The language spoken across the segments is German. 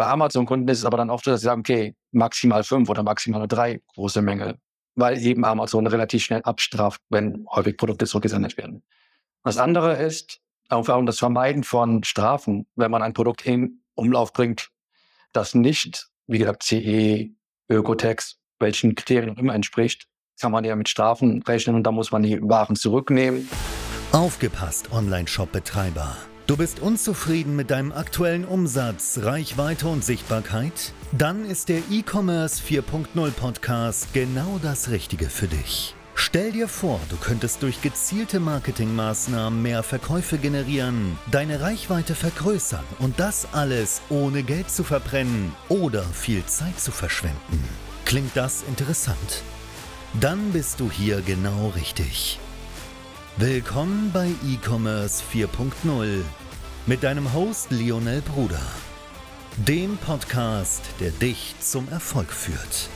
Bei Amazon-Kunden ist es aber dann oft so, dass sie sagen, okay, maximal fünf oder maximal drei große Mängel, weil eben Amazon relativ schnell abstraft, wenn häufig Produkte zurückgesendet werden. Das andere ist, auch das Vermeiden von Strafen, wenn man ein Produkt in Umlauf bringt, das nicht, wie gesagt, CE, Ökotex, welchen Kriterien auch immer entspricht, kann man ja mit Strafen rechnen und da muss man die Waren zurücknehmen. Aufgepasst, Online-Shop-Betreiber. Du bist unzufrieden mit deinem aktuellen Umsatz, Reichweite und Sichtbarkeit? Dann ist der E-Commerce 4.0 Podcast genau das Richtige für dich. Stell dir vor, du könntest durch gezielte Marketingmaßnahmen mehr Verkäufe generieren, deine Reichweite vergrößern und das alles ohne Geld zu verbrennen oder viel Zeit zu verschwenden. Klingt das interessant? Dann bist du hier genau richtig. Willkommen bei E-Commerce 4.0 mit deinem Host Lionel Bruder, dem Podcast, der dich zum Erfolg führt.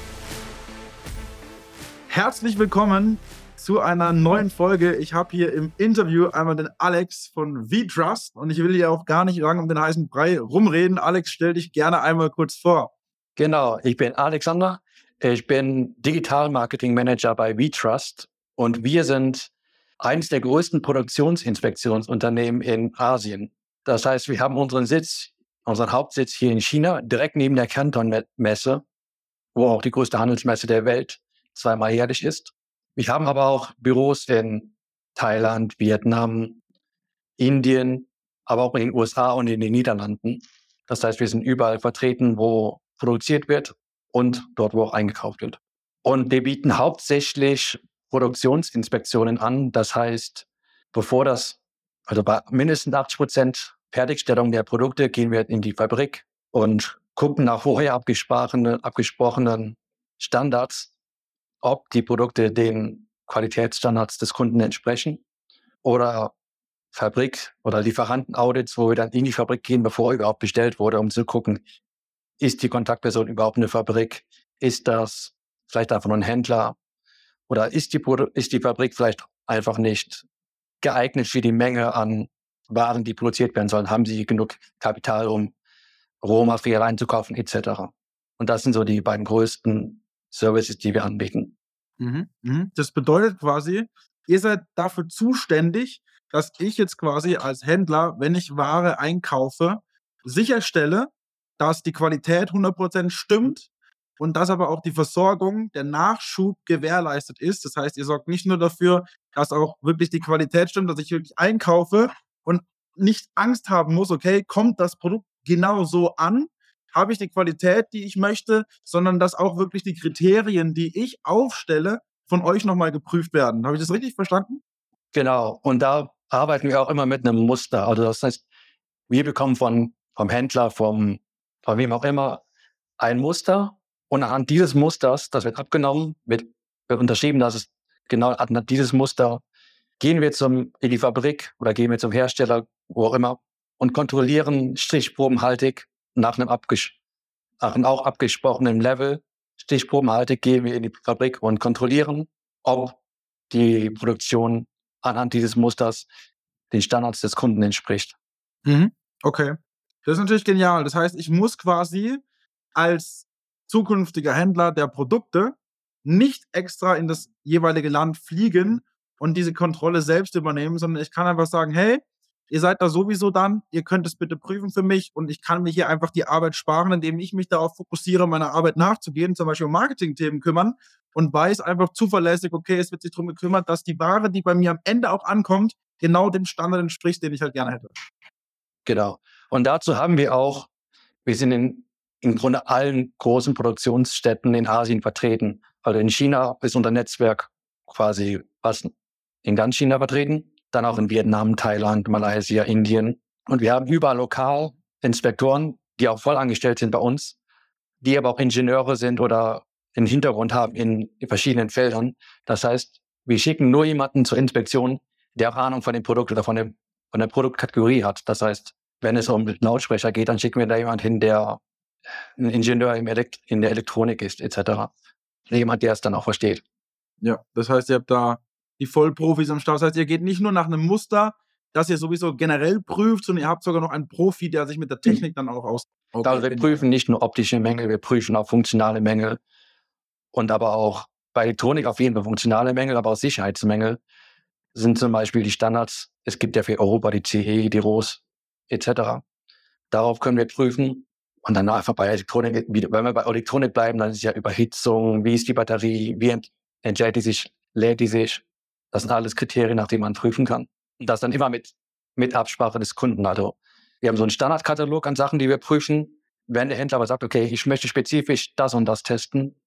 Herzlich willkommen zu einer neuen Folge. Ich habe hier im Interview einmal den Alex von VTrust und ich will hier auch gar nicht lange um den heißen Brei rumreden. Alex, stell dich gerne einmal kurz vor. Genau, ich bin Alexander. Ich bin Digital Marketing Manager bei VTrust und wir sind eines der größten Produktionsinspektionsunternehmen in Asien. Das heißt, wir haben unseren Sitz, unseren Hauptsitz hier in China, direkt neben der Canton-Messe, wo auch die größte Handelsmesse der Welt zweimal jährlich ist. Wir haben aber auch Büros in Thailand, Vietnam, Indien, aber auch in den USA und in den Niederlanden. Das heißt, wir sind überall vertreten, wo produziert wird und dort, wo auch eingekauft wird. Und wir bieten hauptsächlich Produktionsinspektionen an. Das heißt, bevor das, also bei mindestens 80 Prozent Fertigstellung der Produkte gehen wir in die Fabrik und gucken nach vorher abgesprochenen, abgesprochenen Standards, ob die Produkte den Qualitätsstandards des Kunden entsprechen oder Fabrik- oder Lieferantenaudits, wo wir dann in die Fabrik gehen, bevor überhaupt bestellt wurde, um zu gucken, ist die Kontaktperson überhaupt eine Fabrik? Ist das vielleicht einfach nur ein Händler? Oder ist die, ist die Fabrik vielleicht einfach nicht geeignet für die Menge an Waren, die produziert werden sollen? Haben sie genug Kapital, um Rohmaterial einzukaufen, etc.? Und das sind so die beiden größten Services, die wir anbieten. Mhm, mhm. Das bedeutet quasi, ihr seid dafür zuständig, dass ich jetzt quasi als Händler, wenn ich Ware einkaufe, sicherstelle, dass die Qualität 100% stimmt und dass aber auch die Versorgung, der Nachschub gewährleistet ist. Das heißt, ihr sorgt nicht nur dafür, dass auch wirklich die Qualität stimmt, dass ich wirklich einkaufe und nicht Angst haben muss, okay, kommt das Produkt genau so an? Habe ich die Qualität, die ich möchte, sondern dass auch wirklich die Kriterien, die ich aufstelle, von euch nochmal geprüft werden. Habe ich das richtig verstanden? Genau. Und da arbeiten wir auch immer mit einem Muster. Also das heißt, wir bekommen von, vom Händler, vom, von wem auch immer, ein Muster und anhand dieses Musters, das wird abgenommen, wird, wird unterschrieben, dass es genau anhand dieses Muster gehen wir zum, in die Fabrik oder gehen wir zum Hersteller, wo auch immer, und kontrollieren stichprobenhaltig nach einem, abges nach einem auch abgesprochenen Level, stichprobenhaltig gehen wir in die Fabrik und kontrollieren, ob die Produktion anhand dieses Musters den Standards des Kunden entspricht. Mhm. Okay. Das ist natürlich genial. Das heißt, ich muss quasi als zukünftiger Händler der Produkte nicht extra in das jeweilige Land fliegen und diese Kontrolle selbst übernehmen, sondern ich kann einfach sagen, hey, ihr seid da sowieso dann, ihr könnt es bitte prüfen für mich und ich kann mir hier einfach die Arbeit sparen, indem ich mich darauf fokussiere, meiner Arbeit nachzugehen, zum Beispiel um Marketingthemen kümmern und weiß einfach zuverlässig, okay, es wird sich darum gekümmert, dass die Ware, die bei mir am Ende auch ankommt, genau dem Standard entspricht, den ich halt gerne hätte. Genau. Und dazu haben wir auch, wir sind in im Grunde allen großen Produktionsstätten in Asien vertreten. Also in China ist unser Netzwerk quasi was in ganz China vertreten, dann auch in Vietnam, Thailand, Malaysia, Indien. Und wir haben überall lokal Inspektoren, die auch voll angestellt sind bei uns, die aber auch Ingenieure sind oder einen Hintergrund haben in verschiedenen Feldern. Das heißt, wir schicken nur jemanden zur Inspektion, der auch Ahnung von dem Produkt oder von, dem, von der Produktkategorie hat. Das heißt, wenn es um Lautsprecher geht, dann schicken wir da jemanden hin, der ein Ingenieur im Elekt in der Elektronik ist, etc. Jemand, der es dann auch versteht. Ja, das heißt, ihr habt da die Vollprofis am Start. Das heißt, ihr geht nicht nur nach einem Muster, dass ihr sowieso generell prüft, sondern ihr habt sogar noch einen Profi, der sich mit der Technik dann auch aus. Okay. Also wir prüfen nicht nur optische Mängel, wir prüfen auch funktionale Mängel und aber auch bei Elektronik auf jeden Fall funktionale Mängel, aber auch Sicherheitsmängel sind zum Beispiel die Standards. Es gibt ja für Europa die CE, die ROS etc. Darauf können wir prüfen. Und dann einfach bei Elektronik, wenn wir bei Elektronik bleiben, dann ist ja Überhitzung, wie ist die Batterie, wie entscheidet die sich, lädt die sich. Das sind alles Kriterien, nach denen man prüfen kann. Und das dann immer mit, mit Absprache des Kunden. Also wir haben so einen Standardkatalog an Sachen, die wir prüfen. Wenn der Händler aber sagt, okay, ich möchte spezifisch das und das testen,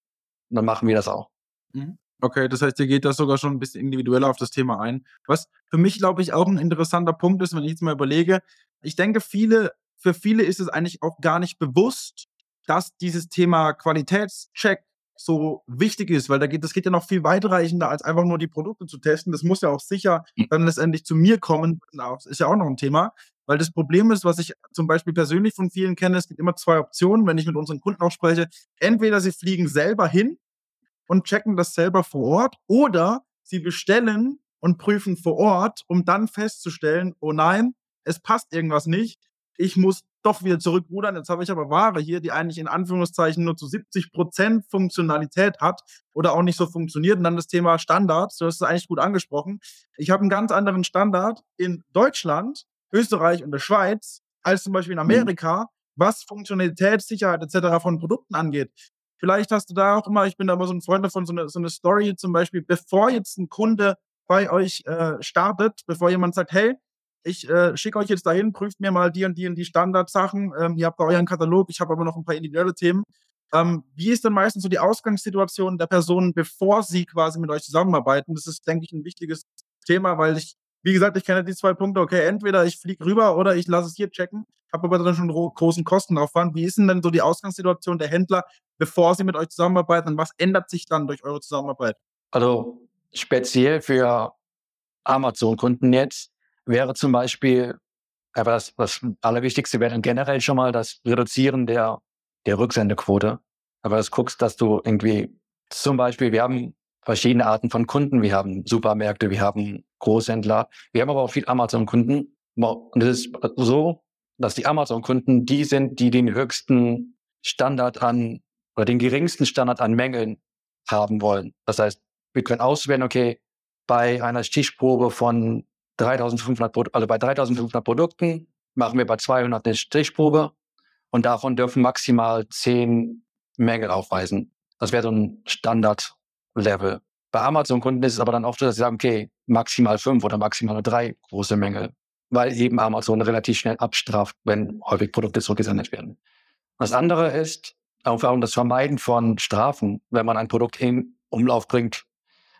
dann machen wir das auch. Mhm. Okay, das heißt, ihr geht da sogar schon ein bisschen individueller auf das Thema ein. Was für mich, glaube ich, auch ein interessanter Punkt ist, wenn ich jetzt mal überlege. Ich denke, viele, für viele ist es eigentlich auch gar nicht bewusst, dass dieses Thema Qualitätscheck so wichtig ist, weil da geht, das geht ja noch viel weitreichender, als einfach nur die Produkte zu testen. Das muss ja auch sicher hm. dann letztendlich zu mir kommen. Das ist ja auch noch ein Thema. Weil das Problem ist, was ich zum Beispiel persönlich von vielen kenne, es gibt immer zwei Optionen, wenn ich mit unseren Kunden auch spreche. Entweder sie fliegen selber hin und checken das selber vor Ort oder sie bestellen und prüfen vor Ort, um dann festzustellen, oh nein, es passt irgendwas nicht. Ich muss doch wieder zurückrudern. Jetzt habe ich aber Ware hier, die eigentlich in Anführungszeichen nur zu 70 Prozent Funktionalität hat oder auch nicht so funktioniert. Und dann das Thema Standards. Du hast es eigentlich gut angesprochen. Ich habe einen ganz anderen Standard in Deutschland, Österreich und der Schweiz als zum Beispiel in mhm. Amerika, was Funktionalität, Sicherheit etc. von Produkten angeht. Vielleicht hast du da auch immer, ich bin da immer so ein Freund davon, so eine, so eine Story zum Beispiel, bevor jetzt ein Kunde bei euch äh, startet, bevor jemand sagt, hey, ich äh, schicke euch jetzt dahin, prüft mir mal die und die und die Standardsachen. Ähm, ihr habt da euren Katalog, ich habe aber noch ein paar individuelle Themen. Ähm, wie ist denn meistens so die Ausgangssituation der Personen, bevor sie quasi mit euch zusammenarbeiten? Das ist, denke ich, ein wichtiges Thema, weil ich, wie gesagt, ich kenne die zwei Punkte. Okay, entweder ich fliege rüber oder ich lasse es hier checken, habe aber dann schon großen Kostenaufwand. Wie ist denn dann so die Ausgangssituation der Händler, bevor sie mit euch zusammenarbeiten? Und was ändert sich dann durch eure Zusammenarbeit? Also speziell für Amazon-Kunden jetzt wäre zum Beispiel, aber das, das Allerwichtigste wäre dann generell schon mal das Reduzieren der, der Rücksendequote. Aber das guckst, dass du irgendwie, zum Beispiel, wir haben verschiedene Arten von Kunden. Wir haben Supermärkte, wir haben Großhändler, wir haben aber auch viel Amazon-Kunden. Und es ist so, dass die Amazon-Kunden die sind, die den höchsten Standard an oder den geringsten Standard an Mängeln haben wollen. Das heißt, wir können auswählen, okay, bei einer Stichprobe von 3500, also bei 3500 Produkten machen wir bei 200 eine Stichprobe und davon dürfen maximal 10 Mängel aufweisen. Das wäre so ein Standard-Level. Bei Amazon-Kunden ist es aber dann oft so, dass sie sagen, okay, maximal fünf oder maximal drei große Mängel, weil eben Amazon relativ schnell abstraft, wenn häufig Produkte zurückgesendet werden. Das andere ist, auch das Vermeiden von Strafen, wenn man ein Produkt in Umlauf bringt,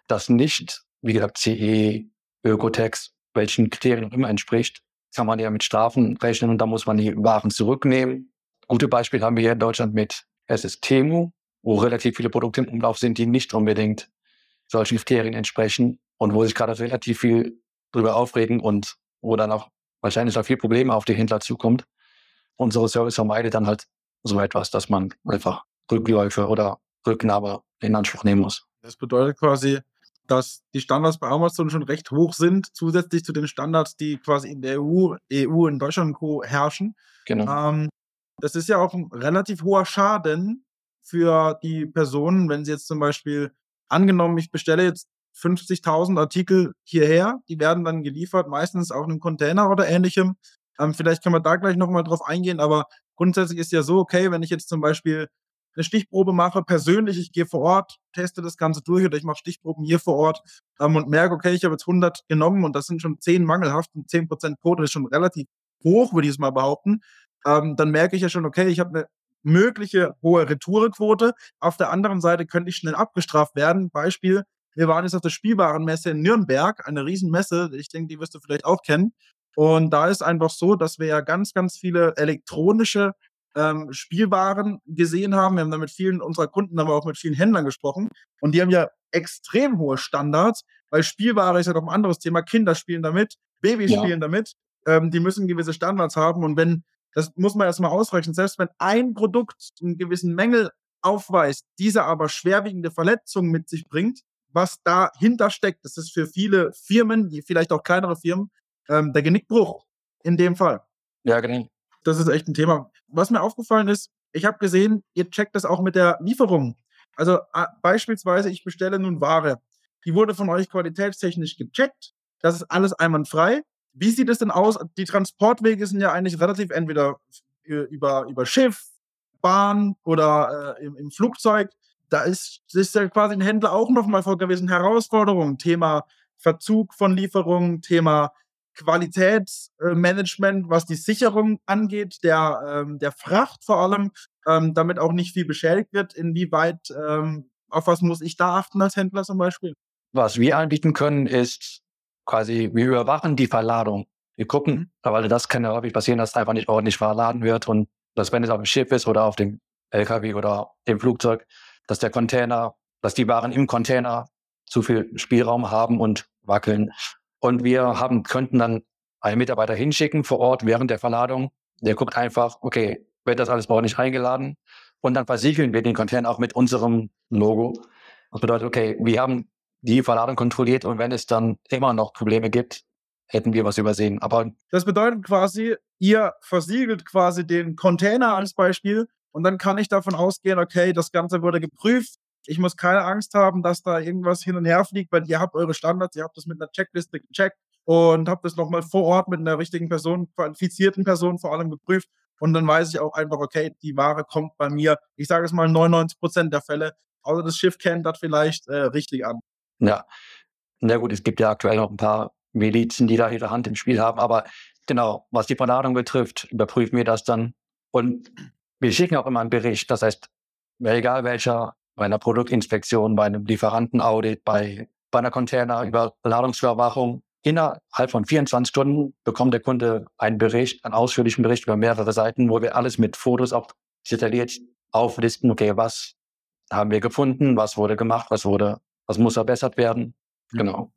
das nicht, wie gesagt, CE, Ökotex welchen Kriterien immer entspricht, kann man ja mit Strafen rechnen und da muss man die Waren zurücknehmen. Gute Beispiele haben wir hier in Deutschland mit SSTMU, wo relativ viele Produkte im Umlauf sind, die nicht unbedingt solchen Kriterien entsprechen und wo sich gerade relativ viel drüber aufregen und wo dann auch wahrscheinlich auch viel Probleme auf die Händler zukommt. Unsere Service vermeidet dann halt so etwas, dass man einfach Rückläufe oder Rücknahme in Anspruch nehmen muss. Das bedeutet quasi, dass die Standards bei Amazon schon recht hoch sind, zusätzlich zu den Standards, die quasi in der EU, EU in Deutschland und Co. herrschen. Genau. Ähm, das ist ja auch ein relativ hoher Schaden für die Personen, wenn sie jetzt zum Beispiel angenommen, ich bestelle jetzt 50.000 Artikel hierher, die werden dann geliefert, meistens auch in einem Container oder ähnlichem. Ähm, vielleicht können wir da gleich nochmal drauf eingehen, aber grundsätzlich ist ja so, okay, wenn ich jetzt zum Beispiel eine Stichprobe mache, persönlich, ich gehe vor Ort, teste das Ganze durch oder ich mache Stichproben hier vor Ort ähm, und merke, okay, ich habe jetzt 100 genommen und das sind schon 10 mangelhaft und 10% Quote ist schon relativ hoch, würde ich es mal behaupten, ähm, dann merke ich ja schon, okay, ich habe eine mögliche hohe Retourequote. Auf der anderen Seite könnte ich schnell abgestraft werden. Beispiel, wir waren jetzt auf der Spielwarenmesse in Nürnberg, eine Riesenmesse, ich denke, die wirst du vielleicht auch kennen. Und da ist einfach so, dass wir ja ganz, ganz viele elektronische ähm, Spielwaren gesehen haben. Wir haben da mit vielen unserer Kunden, aber auch mit vielen Händlern gesprochen. Und die haben ja extrem hohe Standards, weil Spielware ist ja doch ein anderes Thema. Kinder spielen damit, Babys ja. spielen damit. Ähm, die müssen gewisse Standards haben. Und wenn, das muss man erstmal ausrechnen, selbst wenn ein Produkt einen gewissen Mängel aufweist, dieser aber schwerwiegende Verletzungen mit sich bringt, was dahinter steckt, das ist für viele Firmen, vielleicht auch kleinere Firmen, ähm, der Genickbruch in dem Fall. Ja, genau. Das ist echt ein Thema. Was mir aufgefallen ist, ich habe gesehen, ihr checkt das auch mit der Lieferung. Also beispielsweise, ich bestelle nun Ware. Die wurde von euch qualitätstechnisch gecheckt. Das ist alles einwandfrei. Wie sieht es denn aus? Die Transportwege sind ja eigentlich relativ entweder über, über Schiff, Bahn oder äh, im, im, Flugzeug. Da ist, ist ja quasi ein Händler auch nochmal vor gewissen Herausforderungen. Thema Verzug von Lieferungen, Thema Qualitätsmanagement, was die Sicherung angeht, der, ähm, der Fracht vor allem, ähm, damit auch nicht viel beschädigt wird. Inwieweit, ähm, auf was muss ich da achten als Händler zum Beispiel? Was wir anbieten können, ist quasi, wir überwachen die Verladung. Wir gucken, mhm. weil das kann ja häufig passieren, dass einfach nicht ordentlich verladen wird und dass wenn es auf dem Schiff ist oder auf dem LKW oder dem Flugzeug, dass der Container, dass die Waren im Container zu viel Spielraum haben und wackeln. Und wir haben, könnten dann einen Mitarbeiter hinschicken vor Ort während der Verladung. Der guckt einfach, okay, wird das alles bei nicht eingeladen? Und dann versiegeln wir den Container auch mit unserem Logo. Das bedeutet, okay, wir haben die Verladung kontrolliert und wenn es dann immer noch Probleme gibt, hätten wir was übersehen. Aber das bedeutet quasi, ihr versiegelt quasi den Container als Beispiel und dann kann ich davon ausgehen, okay, das Ganze wurde geprüft. Ich muss keine Angst haben, dass da irgendwas hin und her fliegt, weil ihr habt eure Standards, ihr habt das mit einer Checkliste gecheckt und habt das nochmal vor Ort mit einer richtigen Person, qualifizierten Person vor allem geprüft. Und dann weiß ich auch einfach, okay, die Ware kommt bei mir, ich sage es mal, 99 Prozent der Fälle, außer das Schiff kennt das vielleicht äh, richtig an. Ja, na gut, es gibt ja aktuell noch ein paar Milizen, die da ihre Hand im Spiel haben. Aber genau, was die Verladung betrifft, überprüfen wir das dann. Und wir schicken auch immer einen Bericht. Das heißt, egal welcher, bei einer Produktinspektion, bei einem Lieferantenaudit, bei, bei einer Containerüberladungsüberwachung, innerhalb von 24 Stunden bekommt der Kunde einen Bericht, einen ausführlichen Bericht über mehrere Seiten, wo wir alles mit Fotos auch detailliert auflisten, okay, was haben wir gefunden, was wurde gemacht, was wurde, was muss verbessert werden. Genau.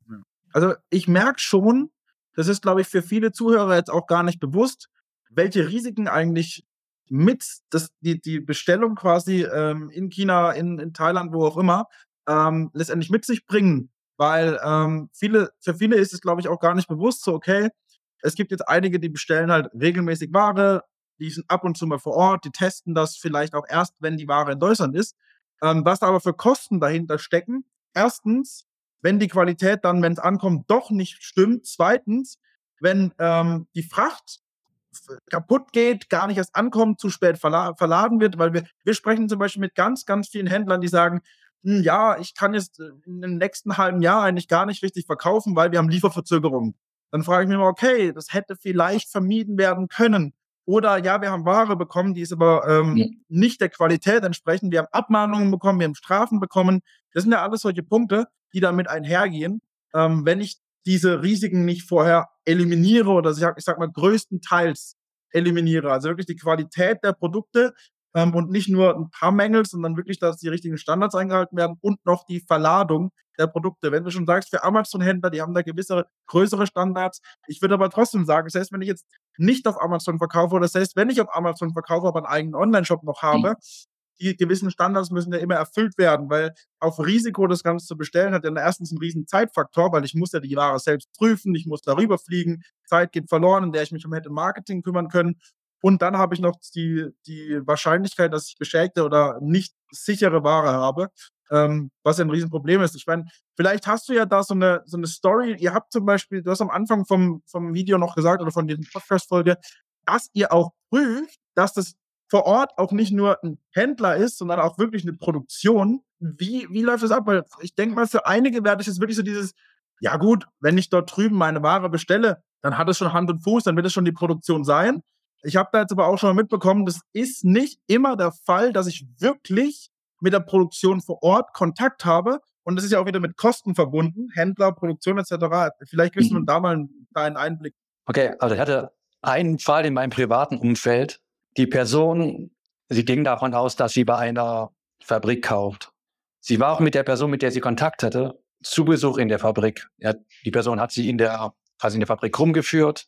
Also ich merke schon, das ist, glaube ich, für viele Zuhörer jetzt auch gar nicht bewusst, welche Risiken eigentlich mit das, die, die Bestellung quasi ähm, in China, in, in Thailand, wo auch immer, ähm, letztendlich mit sich bringen. Weil ähm, viele, für viele ist es, glaube ich, auch gar nicht bewusst, so, okay, es gibt jetzt einige, die bestellen halt regelmäßig Ware, die sind ab und zu mal vor Ort, die testen das vielleicht auch erst, wenn die Ware in Deutschland ist. Ähm, was da aber für Kosten dahinter stecken. Erstens, wenn die Qualität dann, wenn es ankommt, doch nicht stimmt. Zweitens, wenn ähm, die Fracht kaputt geht, gar nicht erst ankommt, zu spät verla verladen wird, weil wir, wir sprechen zum Beispiel mit ganz, ganz vielen Händlern, die sagen, hm, ja, ich kann jetzt in dem nächsten halben Jahr eigentlich gar nicht richtig verkaufen, weil wir haben Lieferverzögerungen. Dann frage ich mich mal, okay, das hätte vielleicht vermieden werden können. Oder ja, wir haben Ware bekommen, die ist aber ähm, ja. nicht der Qualität entsprechend. Wir haben Abmahnungen bekommen, wir haben Strafen bekommen. Das sind ja alles solche Punkte, die damit einhergehen. Ähm, wenn ich diese Risiken nicht vorher eliminiere oder ich sag, ich sag mal größtenteils eliminiere, also wirklich die Qualität der Produkte ähm, und nicht nur ein paar Mängel, sondern wirklich, dass die richtigen Standards eingehalten werden und noch die Verladung der Produkte. Wenn du schon sagst, für Amazon-Händler, die haben da gewisse größere Standards. Ich würde aber trotzdem sagen, das heißt, wenn ich jetzt nicht auf Amazon verkaufe oder das heißt, wenn ich auf Amazon verkaufe, aber einen eigenen Online-Shop noch habe, mhm die gewissen Standards müssen ja immer erfüllt werden, weil auf Risiko das Ganze zu bestellen hat ja erstens einen riesen Zeitfaktor, weil ich muss ja die Ware selbst prüfen, ich muss darüber fliegen, Zeit geht verloren, in der ich mich um hätte Marketing kümmern können. Und dann habe ich noch die, die Wahrscheinlichkeit, dass ich beschädigte oder nicht sichere Ware habe, ähm, was ein Riesenproblem ist. Ich meine, vielleicht hast du ja da so eine, so eine Story. Ihr habt zum Beispiel, du hast am Anfang vom, vom Video noch gesagt oder von dieser Podcast-Folge, dass ihr auch prüft, dass das vor Ort auch nicht nur ein Händler ist, sondern auch wirklich eine Produktion. Wie, wie läuft das ab? Weil ich denke mal, für einige wäre das jetzt wirklich so dieses, ja gut, wenn ich dort drüben meine Ware bestelle, dann hat es schon Hand und Fuß, dann wird es schon die Produktion sein. Ich habe da jetzt aber auch schon mal mitbekommen, das ist nicht immer der Fall, dass ich wirklich mit der Produktion vor Ort Kontakt habe. Und das ist ja auch wieder mit Kosten verbunden, Händler, Produktion etc. Vielleicht wissen wir mhm. da mal einen Einblick. Okay, also ich hatte einen Fall in meinem privaten Umfeld, die Person, sie ging davon aus, dass sie bei einer Fabrik kauft. Sie war auch mit der Person, mit der sie Kontakt hatte, zu Besuch in der Fabrik. Ja, die Person hat sie in der, quasi in der Fabrik rumgeführt.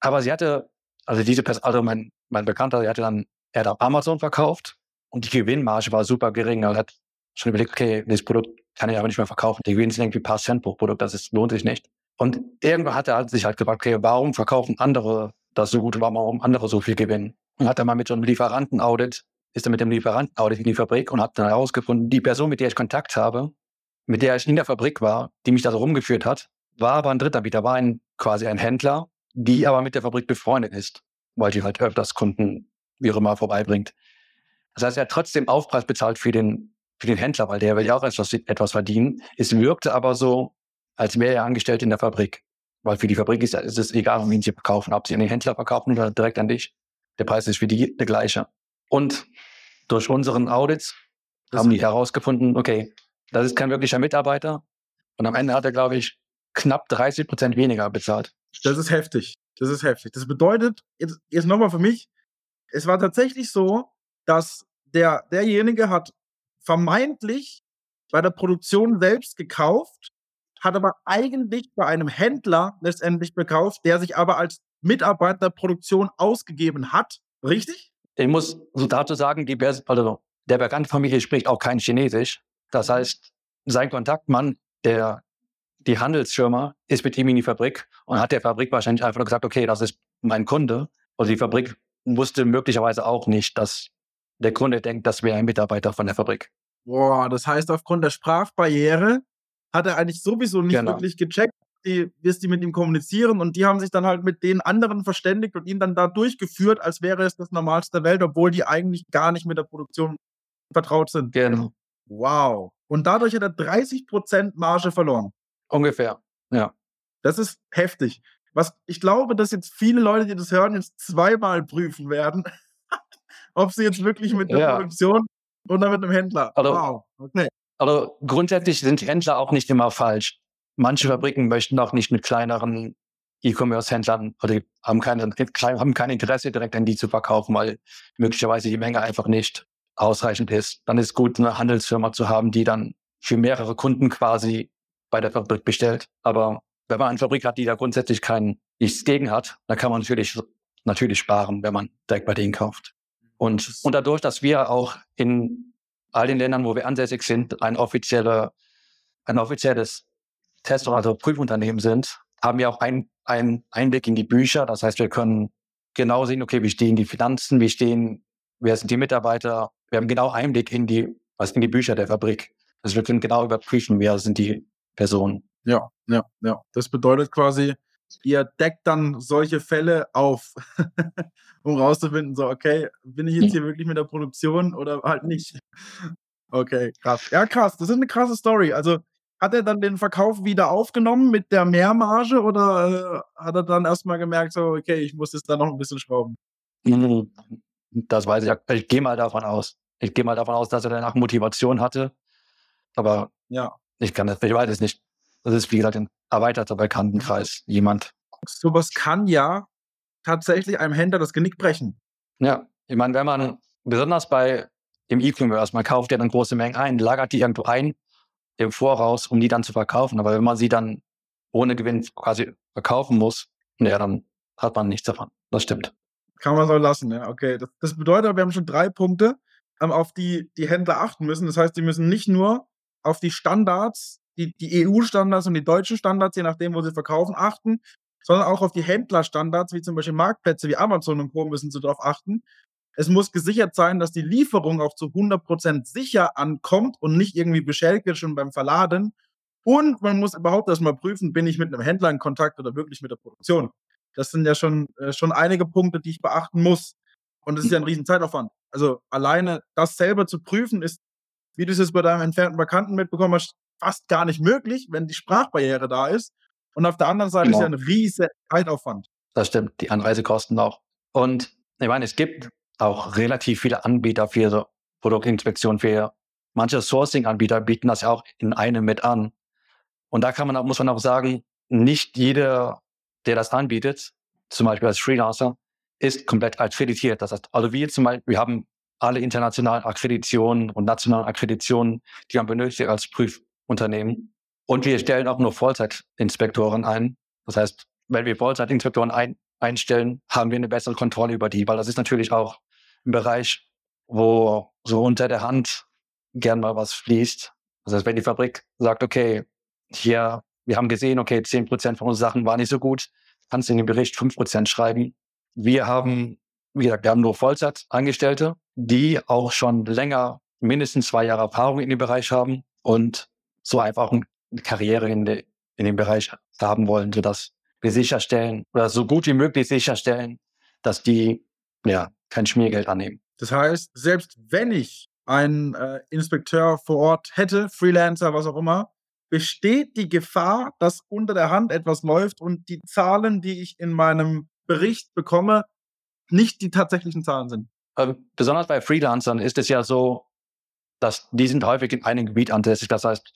Aber sie hatte, also diese Person, also mein, mein Bekannter, der hatte dann, er hat auf Amazon verkauft und die Gewinnmarge war super gering. Er hat schon überlegt, okay, das Produkt kann ich aber nicht mehr verkaufen. Die Gewinne sind irgendwie ein paar Cent pro Produkt, das ist, lohnt sich nicht. Und irgendwann hat er sich halt gefragt, okay, warum verkaufen andere das so gut, warum andere so viel gewinnen? Und hat er mal mit so einem Lieferanten-Audit, ist er mit dem Lieferanten-Audit in die Fabrik und hat dann herausgefunden, die Person, mit der ich Kontakt habe, mit der ich in der Fabrik war, die mich da so rumgeführt hat, war aber ein Drittanbieter, war ein, quasi ein Händler, die aber mit der Fabrik befreundet ist, weil sie halt öfters Kunden wie auch immer vorbeibringt. Das heißt, er hat trotzdem Aufpreis bezahlt für den, für den Händler, weil der will ja auch etwas, etwas verdienen. Es wirkte aber so, als wäre er angestellt in der Fabrik. Weil für die Fabrik ist, ist es egal, wen sie verkaufen, ob sie an den Händler verkaufen oder direkt an dich. Der Preis ist für die der gleiche. Und durch unseren Audits das haben die herausgefunden, okay, das ist kein wirklicher Mitarbeiter. Und am Ende hat er, glaube ich, knapp 30 Prozent weniger bezahlt. Das ist heftig. Das ist heftig. Das bedeutet, jetzt, jetzt nochmal für mich, es war tatsächlich so, dass der, derjenige hat vermeintlich bei der Produktion selbst gekauft, hat aber eigentlich bei einem Händler letztendlich gekauft, der sich aber als Mitarbeiter der Produktion ausgegeben hat. Richtig? Ich muss so dazu sagen, die, also der bekannte Familie spricht auch kein Chinesisch. Das heißt, sein Kontaktmann, der die Handelsschirmer, ist mit ihm in die Fabrik und hat der Fabrik wahrscheinlich einfach nur gesagt, okay, das ist mein Kunde. Also die Fabrik wusste möglicherweise auch nicht, dass der Kunde denkt, das wäre ein Mitarbeiter von der Fabrik. Boah, das heißt, aufgrund der Sprachbarriere hat er eigentlich sowieso nicht genau. wirklich gecheckt, wie die mit ihm kommunizieren und die haben sich dann halt mit den anderen verständigt und ihn dann da durchgeführt, als wäre es das Normalste der Welt, obwohl die eigentlich gar nicht mit der Produktion vertraut sind. Genau. Wow. Und dadurch hat er 30% Marge verloren. Ungefähr, ja. Das ist heftig. Was ich glaube, dass jetzt viele Leute, die das hören, jetzt zweimal prüfen werden, ob sie jetzt wirklich mit der ja. Produktion oder mit einem Händler. Also, wow. Okay. Also grundsätzlich sind Händler auch nicht immer falsch. Manche Fabriken möchten auch nicht mit kleineren E-Commerce-Händlern oder haben, keine, haben kein Interesse, direkt an die zu verkaufen, weil möglicherweise die Menge einfach nicht ausreichend ist. Dann ist es gut, eine Handelsfirma zu haben, die dann für mehrere Kunden quasi bei der Fabrik bestellt. Aber wenn man eine Fabrik hat, die da grundsätzlich kein nichts gegen hat, dann kann man natürlich, natürlich sparen, wenn man direkt bei denen kauft. Und, und dadurch, dass wir auch in all den Ländern, wo wir ansässig sind, ein, offizielle, ein offizielles Test- oder Prüfunternehmen sind, haben wir auch ein, einen Einblick in die Bücher. Das heißt, wir können genau sehen, okay, wie stehen die Finanzen, wie stehen, wer sind die Mitarbeiter. Wir haben genau Einblick in die, was in die Bücher der Fabrik. Also wir können genau überprüfen, wer sind die Personen. Ja, ja, ja. Das bedeutet quasi, ihr deckt dann solche Fälle auf, um rauszufinden, so, okay, bin ich jetzt hier wirklich mit der Produktion oder halt nicht? Okay, krass. Ja, krass. Das ist eine krasse Story. Also, hat er dann den Verkauf wieder aufgenommen mit der Mehrmarge oder äh, hat er dann erstmal gemerkt, so, okay, ich muss jetzt da noch ein bisschen schrauben? Das weiß ich. Ich gehe mal davon aus. Ich gehe mal davon aus, dass er danach Motivation hatte. Aber ja. ich kann das, ich weiß es nicht. Das ist, wie gesagt, ein erweiterter Bekanntenkreis. Jemand. Sowas kann ja tatsächlich einem Händler das Genick brechen. Ja, ich meine, wenn man besonders bei dem E-Commerce, man kauft ja dann große Mengen ein, lagert die irgendwo ein im Voraus, um die dann zu verkaufen. Aber wenn man sie dann ohne Gewinn quasi verkaufen muss, ja, dann hat man nichts davon. Das stimmt. Kann man so lassen, ja. Okay. Das, das bedeutet, wir haben schon drei Punkte, ähm, auf die die Händler achten müssen. Das heißt, die müssen nicht nur auf die Standards die, die EU-Standards und die deutschen Standards, je nachdem, wo sie verkaufen, achten, sondern auch auf die Händlerstandards, wie zum Beispiel Marktplätze wie Amazon und Co. müssen sie darauf achten. Es muss gesichert sein, dass die Lieferung auch zu 100% sicher ankommt und nicht irgendwie beschädigt wird schon beim Verladen. Und man muss überhaupt erstmal prüfen, bin ich mit einem Händler in Kontakt oder wirklich mit der Produktion. Das sind ja schon, äh, schon einige Punkte, die ich beachten muss. Und das ist ja ein riesen Zeitaufwand. Also alleine das selber zu prüfen ist, wie du es jetzt bei deinem entfernten Bekannten mitbekommen hast, fast gar nicht möglich, wenn die Sprachbarriere da ist. Und auf der anderen Seite genau. ist ja ein riesiger Zeitaufwand. Das stimmt, die Anreisekosten auch. Und ich meine, es gibt auch relativ viele Anbieter für so Produktinspektion für manche Sourcing-Anbieter bieten das ja auch in einem mit an. Und da kann man, muss man auch sagen, nicht jeder, der das anbietet, zum Beispiel als Freelancer, ist komplett akkreditiert. Das heißt, also wir zum Beispiel, wir haben alle internationalen Akkreditationen und nationalen Akkreditationen, die man benötigt als Prüf Unternehmen. Und wir stellen auch nur Vollzeitinspektoren ein. Das heißt, wenn wir Vollzeitinspektoren ein, einstellen, haben wir eine bessere Kontrolle über die, weil das ist natürlich auch ein Bereich, wo so unter der Hand gern mal was fließt. Heißt, wenn die Fabrik sagt, okay, hier Wir haben gesehen, okay, 10% von unseren Sachen waren nicht so gut. Kannst du in den Bericht 5% schreiben. Wir haben, wie gesagt, wir haben nur Vollzeitangestellte, die auch schon länger mindestens zwei Jahre Erfahrung in dem Bereich haben und so einfach eine Karriere in, de, in dem Bereich haben wollen, sodass wir sicherstellen oder so gut wie möglich sicherstellen, dass die ja kein Schmiergeld annehmen. Das heißt, selbst wenn ich einen äh, Inspekteur vor Ort hätte, Freelancer, was auch immer, besteht die Gefahr, dass unter der Hand etwas läuft und die Zahlen, die ich in meinem Bericht bekomme, nicht die tatsächlichen Zahlen sind. Äh, besonders bei Freelancern ist es ja so, dass die sind häufig in einem Gebiet ansässig. Das heißt,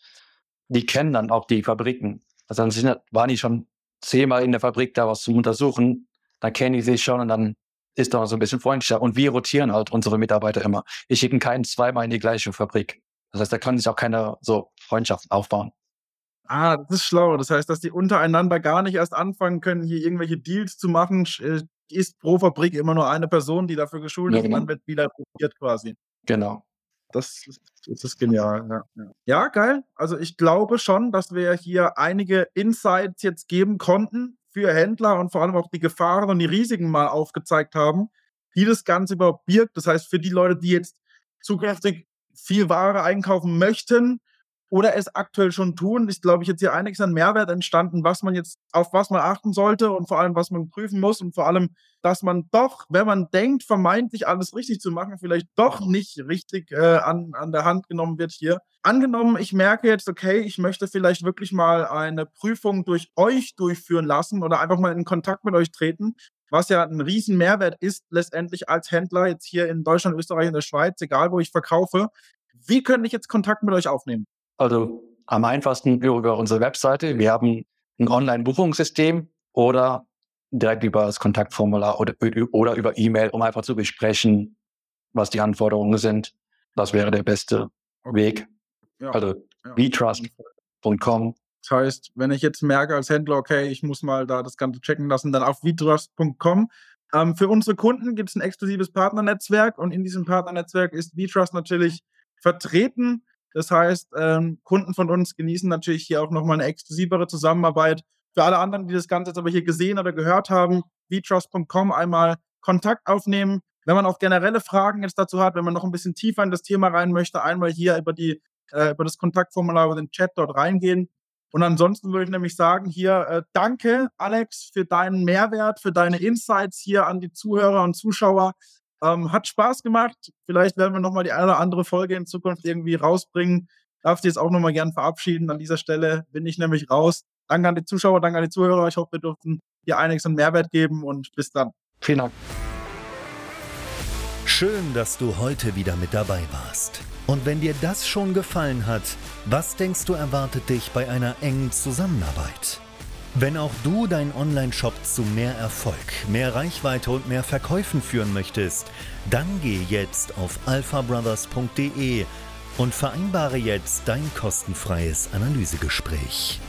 die kennen dann auch die Fabriken. Also dann sind, waren die schon zehnmal in der Fabrik da was zum Untersuchen, dann kennen die sich schon und dann ist da so ein bisschen freundlicher. Und wir rotieren halt unsere Mitarbeiter immer. Ich schicke keinen zweimal in die gleiche Fabrik. Das heißt, da können sich auch keine so Freundschaften aufbauen. Ah, das ist schlau. Das heißt, dass die untereinander gar nicht erst anfangen können, hier irgendwelche Deals zu machen. Äh, ist pro Fabrik immer nur eine Person, die dafür geschult ist ja, genau. und dann wird wieder rotiert quasi. Genau. Das ist, das ist genial. Ja, ja. ja, geil. Also ich glaube schon, dass wir hier einige Insights jetzt geben konnten für Händler und vor allem auch die Gefahren und die Risiken mal aufgezeigt haben, die das Ganze überhaupt birgt. Das heißt, für die Leute, die jetzt zukünftig viel Ware einkaufen möchten, oder es aktuell schon tun. Ist, glaube ich, jetzt hier einiges an Mehrwert entstanden, was man jetzt, auf was man achten sollte und vor allem, was man prüfen muss und vor allem, dass man doch, wenn man denkt, vermeintlich alles richtig zu machen, vielleicht doch nicht richtig äh, an, an der Hand genommen wird hier. Angenommen, ich merke jetzt, okay, ich möchte vielleicht wirklich mal eine Prüfung durch euch durchführen lassen oder einfach mal in Kontakt mit euch treten, was ja ein riesen Mehrwert ist, letztendlich als Händler jetzt hier in Deutschland, Österreich, in der Schweiz, egal wo ich verkaufe. Wie könnte ich jetzt Kontakt mit euch aufnehmen? Also am einfachsten über unsere Webseite. Wir haben ein Online-Buchungssystem oder direkt über das Kontaktformular oder, oder über E-Mail, um einfach zu besprechen, was die Anforderungen sind. Das wäre der beste Weg. Ja. Also ja. vtrust.com. Das heißt, wenn ich jetzt merke als Händler, okay, ich muss mal da das Ganze checken lassen, dann auf vtrust.com. Ähm, für unsere Kunden gibt es ein exklusives Partnernetzwerk und in diesem Partnernetzwerk ist vtrust natürlich vertreten. Das heißt, ähm, Kunden von uns genießen natürlich hier auch nochmal eine exklusivere Zusammenarbeit. Für alle anderen, die das Ganze jetzt aber hier gesehen oder gehört haben, vtrust.com einmal Kontakt aufnehmen. Wenn man auch generelle Fragen jetzt dazu hat, wenn man noch ein bisschen tiefer in das Thema rein möchte, einmal hier über die äh, über das Kontaktformular, über den Chat dort reingehen. Und ansonsten würde ich nämlich sagen, hier äh, danke, Alex, für deinen Mehrwert, für deine Insights hier an die Zuhörer und Zuschauer. Ähm, hat Spaß gemacht. Vielleicht werden wir nochmal die eine oder andere Folge in Zukunft irgendwie rausbringen. Darf dich jetzt auch nochmal gern verabschieden. An dieser Stelle bin ich nämlich raus. Danke an die Zuschauer, danke an die Zuhörer. Ich hoffe, wir durften dir einiges an Mehrwert geben und bis dann. Vielen Dank. Schön, dass du heute wieder mit dabei warst. Und wenn dir das schon gefallen hat, was denkst du erwartet dich bei einer engen Zusammenarbeit? Wenn auch du deinen Online-Shop zu mehr Erfolg, mehr Reichweite und mehr Verkäufen führen möchtest, dann geh jetzt auf alphabrothers.de und vereinbare jetzt dein kostenfreies Analysegespräch.